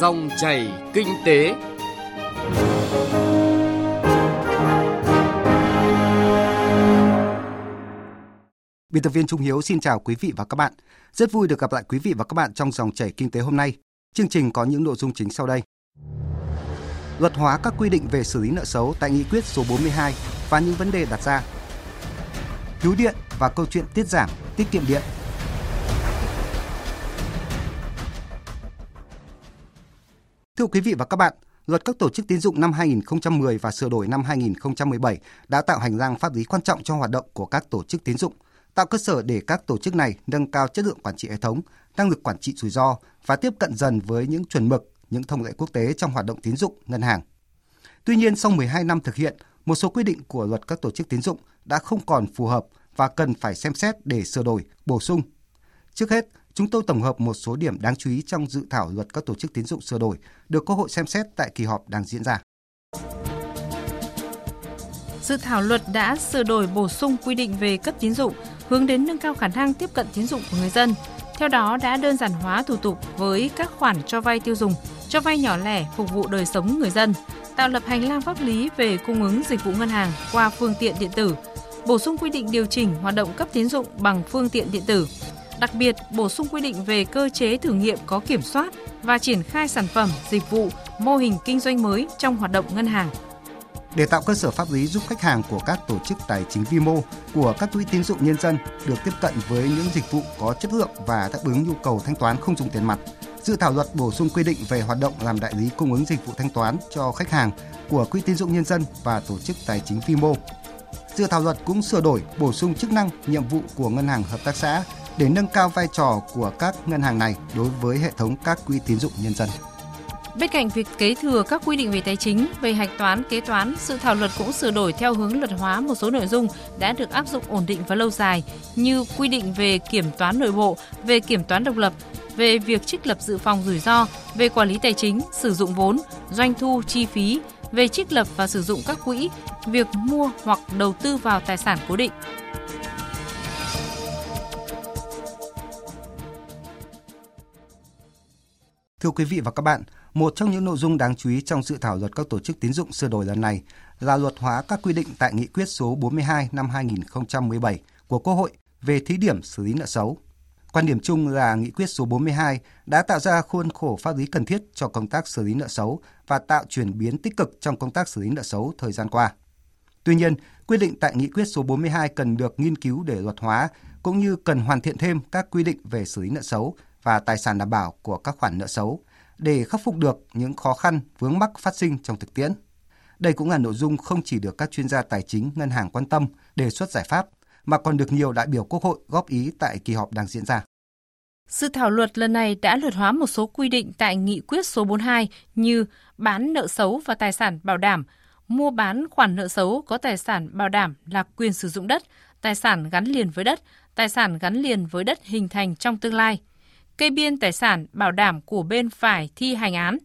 Dòng chảy kinh tế. Biên tập viên Trung Hiếu xin chào quý vị và các bạn. Rất vui được gặp lại quý vị và các bạn trong dòng chảy kinh tế hôm nay. Chương trình có những nội dung chính sau đây. Luật hóa các quy định về xử lý nợ xấu tại nghị quyết số 42 và những vấn đề đặt ra. Cứu điện và câu chuyện tiết giảm, tiết kiệm điện. Thưa quý vị và các bạn, Luật các tổ chức tín dụng năm 2010 và sửa đổi năm 2017 đã tạo hành lang pháp lý quan trọng cho hoạt động của các tổ chức tín dụng, tạo cơ sở để các tổ chức này nâng cao chất lượng quản trị hệ thống, năng lực quản trị rủi ro và tiếp cận dần với những chuẩn mực, những thông lệ quốc tế trong hoạt động tín dụng, ngân hàng. Tuy nhiên, sau 12 năm thực hiện, một số quy định của luật các tổ chức tín dụng đã không còn phù hợp và cần phải xem xét để sửa đổi, bổ sung. Trước hết, chúng tôi tổng hợp một số điểm đáng chú ý trong dự thảo luật các tổ chức tín dụng sửa đổi được Quốc hội xem xét tại kỳ họp đang diễn ra. Dự thảo luật đã sửa đổi bổ sung quy định về cấp tín dụng, hướng đến nâng cao khả năng tiếp cận tín dụng của người dân. Theo đó đã đơn giản hóa thủ tục với các khoản cho vay tiêu dùng, cho vay nhỏ lẻ phục vụ đời sống người dân, tạo lập hành lang pháp lý về cung ứng dịch vụ ngân hàng qua phương tiện điện tử, bổ sung quy định điều chỉnh hoạt động cấp tín dụng bằng phương tiện điện tử, Đặc biệt, bổ sung quy định về cơ chế thử nghiệm có kiểm soát và triển khai sản phẩm, dịch vụ, mô hình kinh doanh mới trong hoạt động ngân hàng. Để tạo cơ sở pháp lý giúp khách hàng của các tổ chức tài chính vi mô, của các quỹ tín dụng nhân dân được tiếp cận với những dịch vụ có chất lượng và đáp ứng nhu cầu thanh toán không dùng tiền mặt, dự thảo luật bổ sung quy định về hoạt động làm đại lý cung ứng dịch vụ thanh toán cho khách hàng của quỹ tín dụng nhân dân và tổ chức tài chính vi mô. Dự thảo luật cũng sửa đổi, bổ sung chức năng, nhiệm vụ của ngân hàng hợp tác xã để nâng cao vai trò của các ngân hàng này đối với hệ thống các quỹ tín dụng nhân dân. Bên cạnh việc kế thừa các quy định về tài chính, về hạch toán, kế toán, sự thảo luật cũng sửa đổi theo hướng luật hóa một số nội dung đã được áp dụng ổn định và lâu dài như quy định về kiểm toán nội bộ, về kiểm toán độc lập, về việc trích lập dự phòng rủi ro, về quản lý tài chính, sử dụng vốn, doanh thu, chi phí, về trích lập và sử dụng các quỹ, việc mua hoặc đầu tư vào tài sản cố định. Thưa quý vị và các bạn, một trong những nội dung đáng chú ý trong dự thảo luật các tổ chức tín dụng sửa đổi lần này là luật hóa các quy định tại nghị quyết số 42 năm 2017 của Quốc hội về thí điểm xử lý nợ xấu. Quan điểm chung là nghị quyết số 42 đã tạo ra khuôn khổ pháp lý cần thiết cho công tác xử lý nợ xấu và tạo chuyển biến tích cực trong công tác xử lý nợ xấu thời gian qua. Tuy nhiên, quy định tại nghị quyết số 42 cần được nghiên cứu để luật hóa cũng như cần hoàn thiện thêm các quy định về xử lý nợ xấu và tài sản đảm bảo của các khoản nợ xấu để khắc phục được những khó khăn vướng mắc phát sinh trong thực tiễn. Đây cũng là nội dung không chỉ được các chuyên gia tài chính ngân hàng quan tâm đề xuất giải pháp mà còn được nhiều đại biểu Quốc hội góp ý tại kỳ họp đang diễn ra. Dự thảo luật lần này đã luật hóa một số quy định tại nghị quyết số 42 như bán nợ xấu và tài sản bảo đảm, mua bán khoản nợ xấu có tài sản bảo đảm là quyền sử dụng đất, tài sản gắn liền với đất, tài sản gắn liền với đất hình thành trong tương lai – kê biên tài sản bảo đảm của bên phải thi hành án.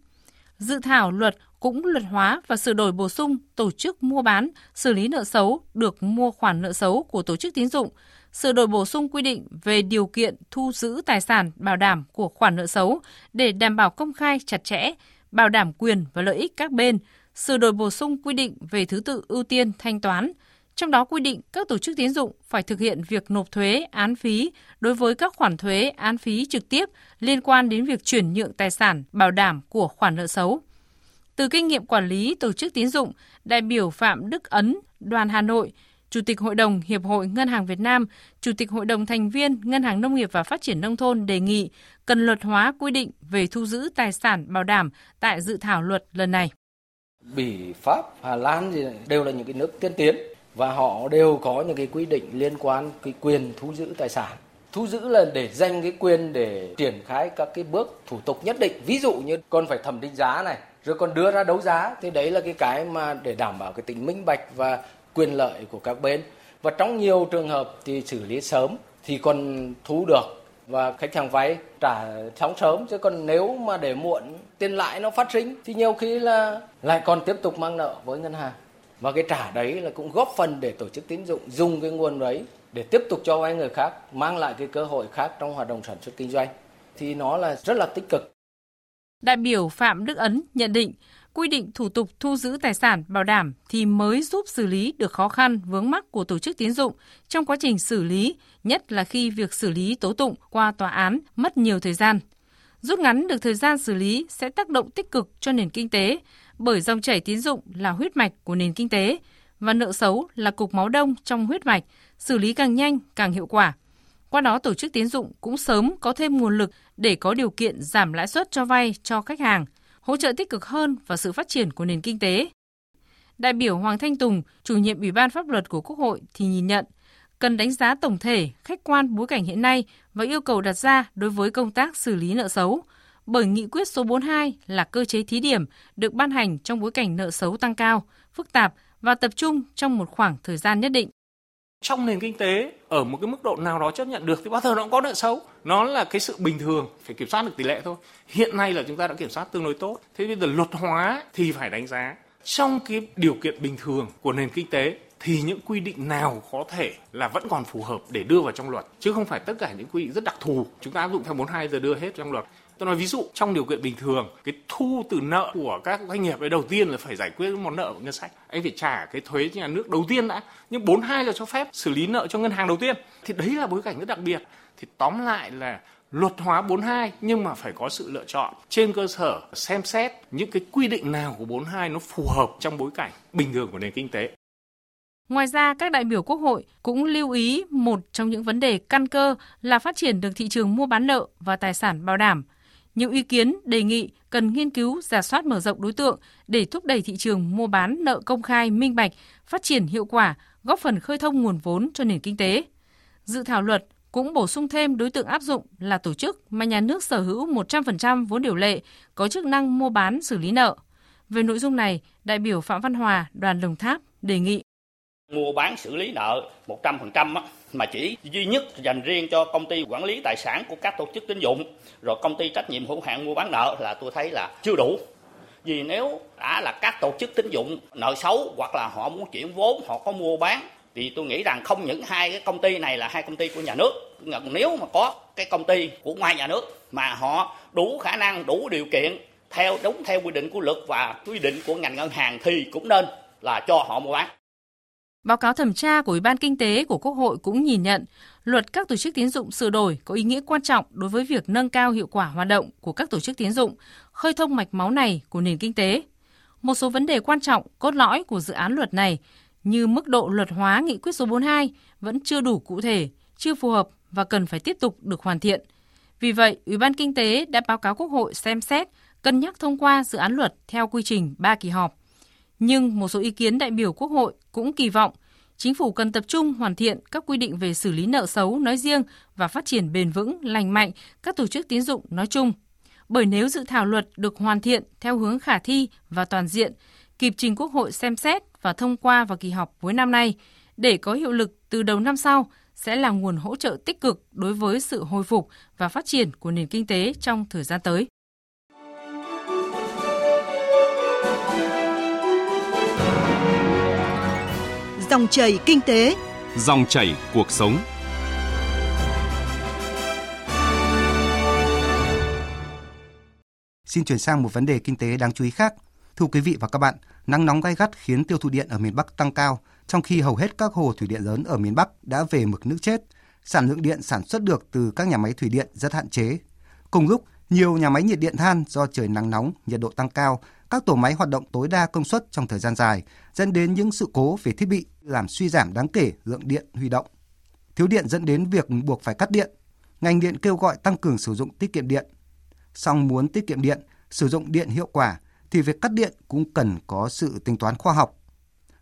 Dự thảo luật cũng luật hóa và sửa đổi bổ sung tổ chức mua bán, xử lý nợ xấu được mua khoản nợ xấu của tổ chức tín dụng, sửa đổi bổ sung quy định về điều kiện thu giữ tài sản bảo đảm của khoản nợ xấu để đảm bảo công khai chặt chẽ, bảo đảm quyền và lợi ích các bên, sửa đổi bổ sung quy định về thứ tự ưu tiên thanh toán, trong đó quy định các tổ chức tín dụng phải thực hiện việc nộp thuế, án phí đối với các khoản thuế, án phí trực tiếp liên quan đến việc chuyển nhượng tài sản bảo đảm của khoản nợ xấu. Từ kinh nghiệm quản lý tổ chức tín dụng, đại biểu Phạm Đức Ấn, đoàn Hà Nội, Chủ tịch Hội đồng Hiệp hội Ngân hàng Việt Nam, Chủ tịch Hội đồng thành viên Ngân hàng Nông nghiệp và Phát triển Nông thôn đề nghị cần luật hóa quy định về thu giữ tài sản bảo đảm tại dự thảo luật lần này. Bỉ, Pháp, Hà Lan gì đều là những cái nước tiên tiến và họ đều có những cái quy định liên quan cái quyền thu giữ tài sản. Thu giữ là để dành cái quyền để triển khai các cái bước thủ tục nhất định. Ví dụ như còn phải thẩm định giá này, rồi còn đưa ra đấu giá. Thì đấy là cái cái mà để đảm bảo cái tính minh bạch và quyền lợi của các bên. Và trong nhiều trường hợp thì xử lý sớm thì còn thu được. Và khách hàng vay trả sóng sớm. Chứ còn nếu mà để muộn, tiền lãi nó phát sinh, thì nhiều khi là lại còn tiếp tục mang nợ với ngân hàng và cái trả đấy là cũng góp phần để tổ chức tín dụng dùng cái nguồn đấy để tiếp tục cho vay người khác mang lại cái cơ hội khác trong hoạt động sản xuất kinh doanh thì nó là rất là tích cực Đại biểu Phạm Đức Ấn nhận định, quy định thủ tục thu giữ tài sản bảo đảm thì mới giúp xử lý được khó khăn vướng mắc của tổ chức tín dụng trong quá trình xử lý, nhất là khi việc xử lý tố tụng qua tòa án mất nhiều thời gian. Rút ngắn được thời gian xử lý sẽ tác động tích cực cho nền kinh tế, bởi dòng chảy tín dụng là huyết mạch của nền kinh tế và nợ xấu là cục máu đông trong huyết mạch, xử lý càng nhanh càng hiệu quả. Qua đó tổ chức tín dụng cũng sớm có thêm nguồn lực để có điều kiện giảm lãi suất cho vay cho khách hàng, hỗ trợ tích cực hơn vào sự phát triển của nền kinh tế. Đại biểu Hoàng Thanh Tùng, chủ nhiệm Ủy ban pháp luật của Quốc hội thì nhìn nhận cần đánh giá tổng thể, khách quan bối cảnh hiện nay và yêu cầu đặt ra đối với công tác xử lý nợ xấu, bởi nghị quyết số 42 là cơ chế thí điểm được ban hành trong bối cảnh nợ xấu tăng cao, phức tạp và tập trung trong một khoảng thời gian nhất định. Trong nền kinh tế ở một cái mức độ nào đó chấp nhận được thì bao giờ nó cũng có nợ xấu. Nó là cái sự bình thường, phải kiểm soát được tỷ lệ thôi. Hiện nay là chúng ta đã kiểm soát tương đối tốt. Thế bây giờ luật hóa thì phải đánh giá trong cái điều kiện bình thường của nền kinh tế thì những quy định nào có thể là vẫn còn phù hợp để đưa vào trong luật chứ không phải tất cả những quy định rất đặc thù chúng ta áp dụng theo 42 giờ đưa hết trong luật tôi nói ví dụ trong điều kiện bình thường cái thu từ nợ của các doanh nghiệp ấy đầu tiên là phải giải quyết món nợ của ngân sách anh phải trả cái thuế cho nhà nước đầu tiên đã nhưng 42 là cho phép xử lý nợ cho ngân hàng đầu tiên thì đấy là bối cảnh rất đặc biệt thì tóm lại là luật hóa 42 nhưng mà phải có sự lựa chọn trên cơ sở xem xét những cái quy định nào của 42 nó phù hợp trong bối cảnh bình thường của nền kinh tế. Ngoài ra, các đại biểu Quốc hội cũng lưu ý một trong những vấn đề căn cơ là phát triển được thị trường mua bán nợ và tài sản bảo đảm. Nhiều ý kiến đề nghị cần nghiên cứu giả soát mở rộng đối tượng để thúc đẩy thị trường mua bán nợ công khai minh bạch, phát triển hiệu quả, góp phần khơi thông nguồn vốn cho nền kinh tế. Dự thảo luật cũng bổ sung thêm đối tượng áp dụng là tổ chức mà nhà nước sở hữu 100% vốn điều lệ, có chức năng mua bán xử lý nợ. Về nội dung này, đại biểu Phạm Văn Hòa, đoàn Đồng Tháp đề nghị mua bán xử lý nợ 100% á, mà chỉ duy nhất dành riêng cho công ty quản lý tài sản của các tổ chức tín dụng. Rồi công ty trách nhiệm hữu hạn mua bán nợ là tôi thấy là chưa đủ. Vì nếu đã là các tổ chức tín dụng nợ xấu hoặc là họ muốn chuyển vốn họ có mua bán thì tôi nghĩ rằng không những hai cái công ty này là hai công ty của nhà nước. Nếu mà có cái công ty của ngoài nhà nước mà họ đủ khả năng đủ điều kiện theo đúng theo quy định của luật và quy định của ngành ngân hàng thì cũng nên là cho họ mua bán. Báo cáo thẩm tra của Ủy ban Kinh tế của Quốc hội cũng nhìn nhận, luật các tổ chức tiến dụng sửa đổi có ý nghĩa quan trọng đối với việc nâng cao hiệu quả hoạt động của các tổ chức tiến dụng, khơi thông mạch máu này của nền kinh tế. Một số vấn đề quan trọng cốt lõi của dự án luật này như mức độ luật hóa nghị quyết số 42 vẫn chưa đủ cụ thể, chưa phù hợp và cần phải tiếp tục được hoàn thiện. Vì vậy, Ủy ban Kinh tế đã báo cáo Quốc hội xem xét, cân nhắc thông qua dự án luật theo quy trình 3 kỳ họp. Nhưng một số ý kiến đại biểu Quốc hội cũng kỳ vọng chính phủ cần tập trung hoàn thiện các quy định về xử lý nợ xấu nói riêng và phát triển bền vững, lành mạnh các tổ chức tín dụng nói chung. Bởi nếu dự thảo luật được hoàn thiện theo hướng khả thi và toàn diện, kịp trình Quốc hội xem xét và thông qua vào kỳ họp cuối năm nay để có hiệu lực từ đầu năm sau sẽ là nguồn hỗ trợ tích cực đối với sự hồi phục và phát triển của nền kinh tế trong thời gian tới. Dòng chảy kinh tế, dòng chảy cuộc sống. Xin chuyển sang một vấn đề kinh tế đáng chú ý khác. Thưa quý vị và các bạn, nắng nóng gay gắt khiến tiêu thụ điện ở miền Bắc tăng cao, trong khi hầu hết các hồ thủy điện lớn ở miền Bắc đã về mực nước chết. Sản lượng điện sản xuất được từ các nhà máy thủy điện rất hạn chế. Cùng lúc, nhiều nhà máy nhiệt điện than do trời nắng nóng, nhiệt độ tăng cao các tổ máy hoạt động tối đa công suất trong thời gian dài, dẫn đến những sự cố về thiết bị làm suy giảm đáng kể lượng điện huy động. Thiếu điện dẫn đến việc buộc phải cắt điện. Ngành điện kêu gọi tăng cường sử dụng tiết kiệm điện. Song muốn tiết kiệm điện, sử dụng điện hiệu quả thì việc cắt điện cũng cần có sự tính toán khoa học.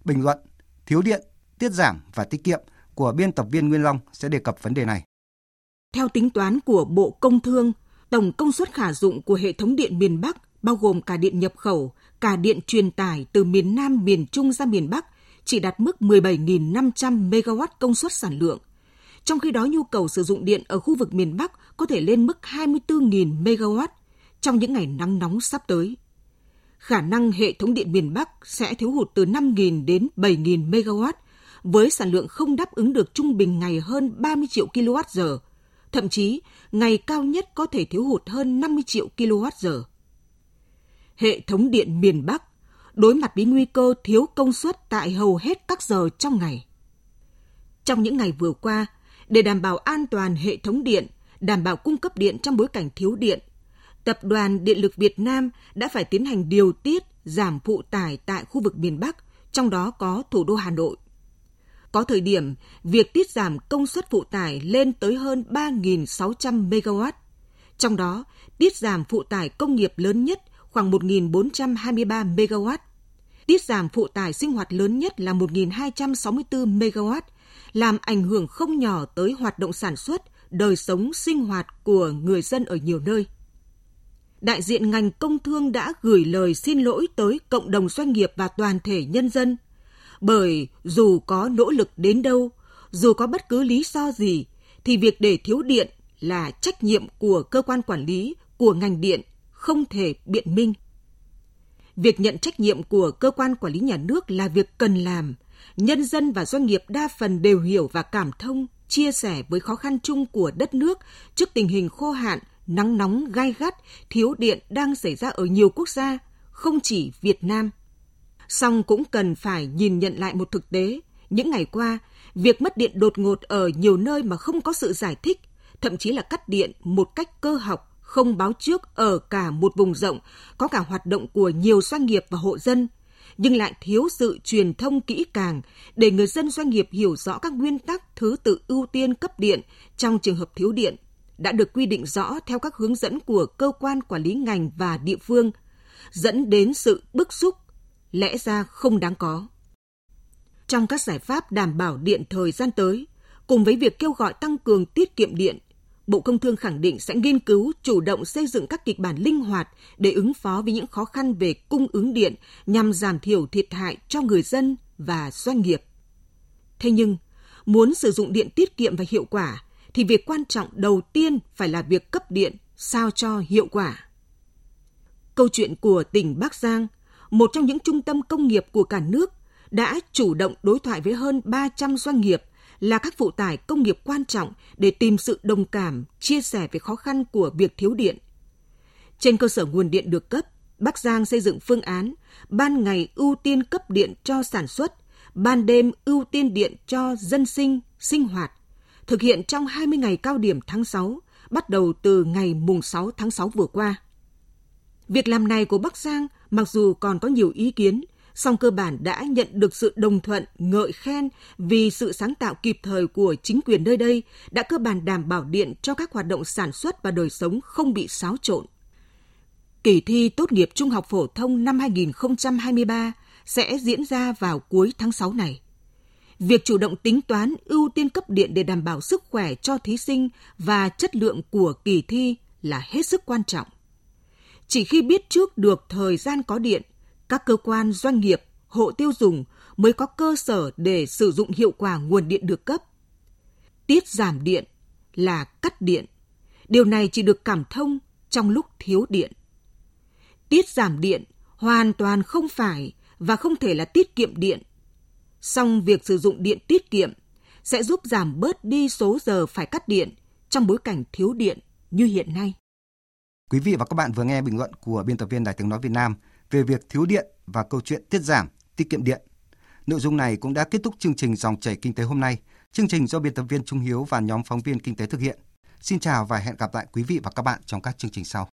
Bình luận Thiếu điện, tiết giảm và tiết kiệm của biên tập viên Nguyên Long sẽ đề cập vấn đề này. Theo tính toán của Bộ Công Thương, tổng công suất khả dụng của hệ thống điện miền Bắc bao gồm cả điện nhập khẩu, cả điện truyền tải từ miền Nam, miền Trung ra miền Bắc, chỉ đạt mức 17.500 MW công suất sản lượng. Trong khi đó, nhu cầu sử dụng điện ở khu vực miền Bắc có thể lên mức 24.000 MW trong những ngày nắng nóng sắp tới. Khả năng hệ thống điện miền Bắc sẽ thiếu hụt từ 5.000 đến 7.000 MW, với sản lượng không đáp ứng được trung bình ngày hơn 30 triệu kWh, thậm chí ngày cao nhất có thể thiếu hụt hơn 50 triệu kWh hệ thống điện miền Bắc đối mặt với nguy cơ thiếu công suất tại hầu hết các giờ trong ngày. Trong những ngày vừa qua, để đảm bảo an toàn hệ thống điện, đảm bảo cung cấp điện trong bối cảnh thiếu điện, Tập đoàn Điện lực Việt Nam đã phải tiến hành điều tiết giảm phụ tải tại khu vực miền Bắc, trong đó có thủ đô Hà Nội. Có thời điểm, việc tiết giảm công suất phụ tải lên tới hơn 3.600 MW. Trong đó, tiết giảm phụ tải công nghiệp lớn nhất khoảng 1.423 MW. Tiết giảm phụ tải sinh hoạt lớn nhất là 1.264 MW, làm ảnh hưởng không nhỏ tới hoạt động sản xuất, đời sống sinh hoạt của người dân ở nhiều nơi. Đại diện ngành công thương đã gửi lời xin lỗi tới cộng đồng doanh nghiệp và toàn thể nhân dân. Bởi dù có nỗ lực đến đâu, dù có bất cứ lý do gì, thì việc để thiếu điện là trách nhiệm của cơ quan quản lý, của ngành điện, không thể biện minh. Việc nhận trách nhiệm của cơ quan quản lý nhà nước là việc cần làm. Nhân dân và doanh nghiệp đa phần đều hiểu và cảm thông, chia sẻ với khó khăn chung của đất nước trước tình hình khô hạn, nắng nóng gai gắt, thiếu điện đang xảy ra ở nhiều quốc gia, không chỉ Việt Nam. Song cũng cần phải nhìn nhận lại một thực tế. Những ngày qua, việc mất điện đột ngột ở nhiều nơi mà không có sự giải thích, thậm chí là cắt điện một cách cơ học, không báo trước ở cả một vùng rộng, có cả hoạt động của nhiều doanh nghiệp và hộ dân, nhưng lại thiếu sự truyền thông kỹ càng để người dân doanh nghiệp hiểu rõ các nguyên tắc thứ tự ưu tiên cấp điện trong trường hợp thiếu điện đã được quy định rõ theo các hướng dẫn của cơ quan quản lý ngành và địa phương, dẫn đến sự bức xúc, lẽ ra không đáng có. Trong các giải pháp đảm bảo điện thời gian tới, cùng với việc kêu gọi tăng cường tiết kiệm điện, Bộ Công Thương khẳng định sẽ nghiên cứu chủ động xây dựng các kịch bản linh hoạt để ứng phó với những khó khăn về cung ứng điện nhằm giảm thiểu thiệt hại cho người dân và doanh nghiệp. Thế nhưng, muốn sử dụng điện tiết kiệm và hiệu quả thì việc quan trọng đầu tiên phải là việc cấp điện sao cho hiệu quả. Câu chuyện của tỉnh Bắc Giang, một trong những trung tâm công nghiệp của cả nước, đã chủ động đối thoại với hơn 300 doanh nghiệp là các phụ tải công nghiệp quan trọng để tìm sự đồng cảm, chia sẻ về khó khăn của việc thiếu điện. Trên cơ sở nguồn điện được cấp, Bắc Giang xây dựng phương án ban ngày ưu tiên cấp điện cho sản xuất, ban đêm ưu tiên điện cho dân sinh, sinh hoạt, thực hiện trong 20 ngày cao điểm tháng 6, bắt đầu từ ngày mùng 6 tháng 6 vừa qua. Việc làm này của Bắc Giang mặc dù còn có nhiều ý kiến, song cơ bản đã nhận được sự đồng thuận, ngợi khen vì sự sáng tạo kịp thời của chính quyền nơi đây đã cơ bản đảm bảo điện cho các hoạt động sản xuất và đời sống không bị xáo trộn. Kỳ thi tốt nghiệp trung học phổ thông năm 2023 sẽ diễn ra vào cuối tháng 6 này. Việc chủ động tính toán ưu tiên cấp điện để đảm bảo sức khỏe cho thí sinh và chất lượng của kỳ thi là hết sức quan trọng. Chỉ khi biết trước được thời gian có điện, các cơ quan doanh nghiệp, hộ tiêu dùng mới có cơ sở để sử dụng hiệu quả nguồn điện được cấp. Tiết giảm điện là cắt điện. Điều này chỉ được cảm thông trong lúc thiếu điện. Tiết giảm điện hoàn toàn không phải và không thể là tiết kiệm điện Song việc sử dụng điện tiết kiệm sẽ giúp giảm bớt đi số giờ phải cắt điện trong bối cảnh thiếu điện như hiện nay. Quý vị và các bạn vừa nghe bình luận của biên tập viên Đài tiếng nói Việt Nam về việc thiếu điện và câu chuyện tiết giảm, tiết kiệm điện. Nội dung này cũng đã kết thúc chương trình Dòng chảy kinh tế hôm nay. Chương trình do biên tập viên Trung Hiếu và nhóm phóng viên kinh tế thực hiện. Xin chào và hẹn gặp lại quý vị và các bạn trong các chương trình sau.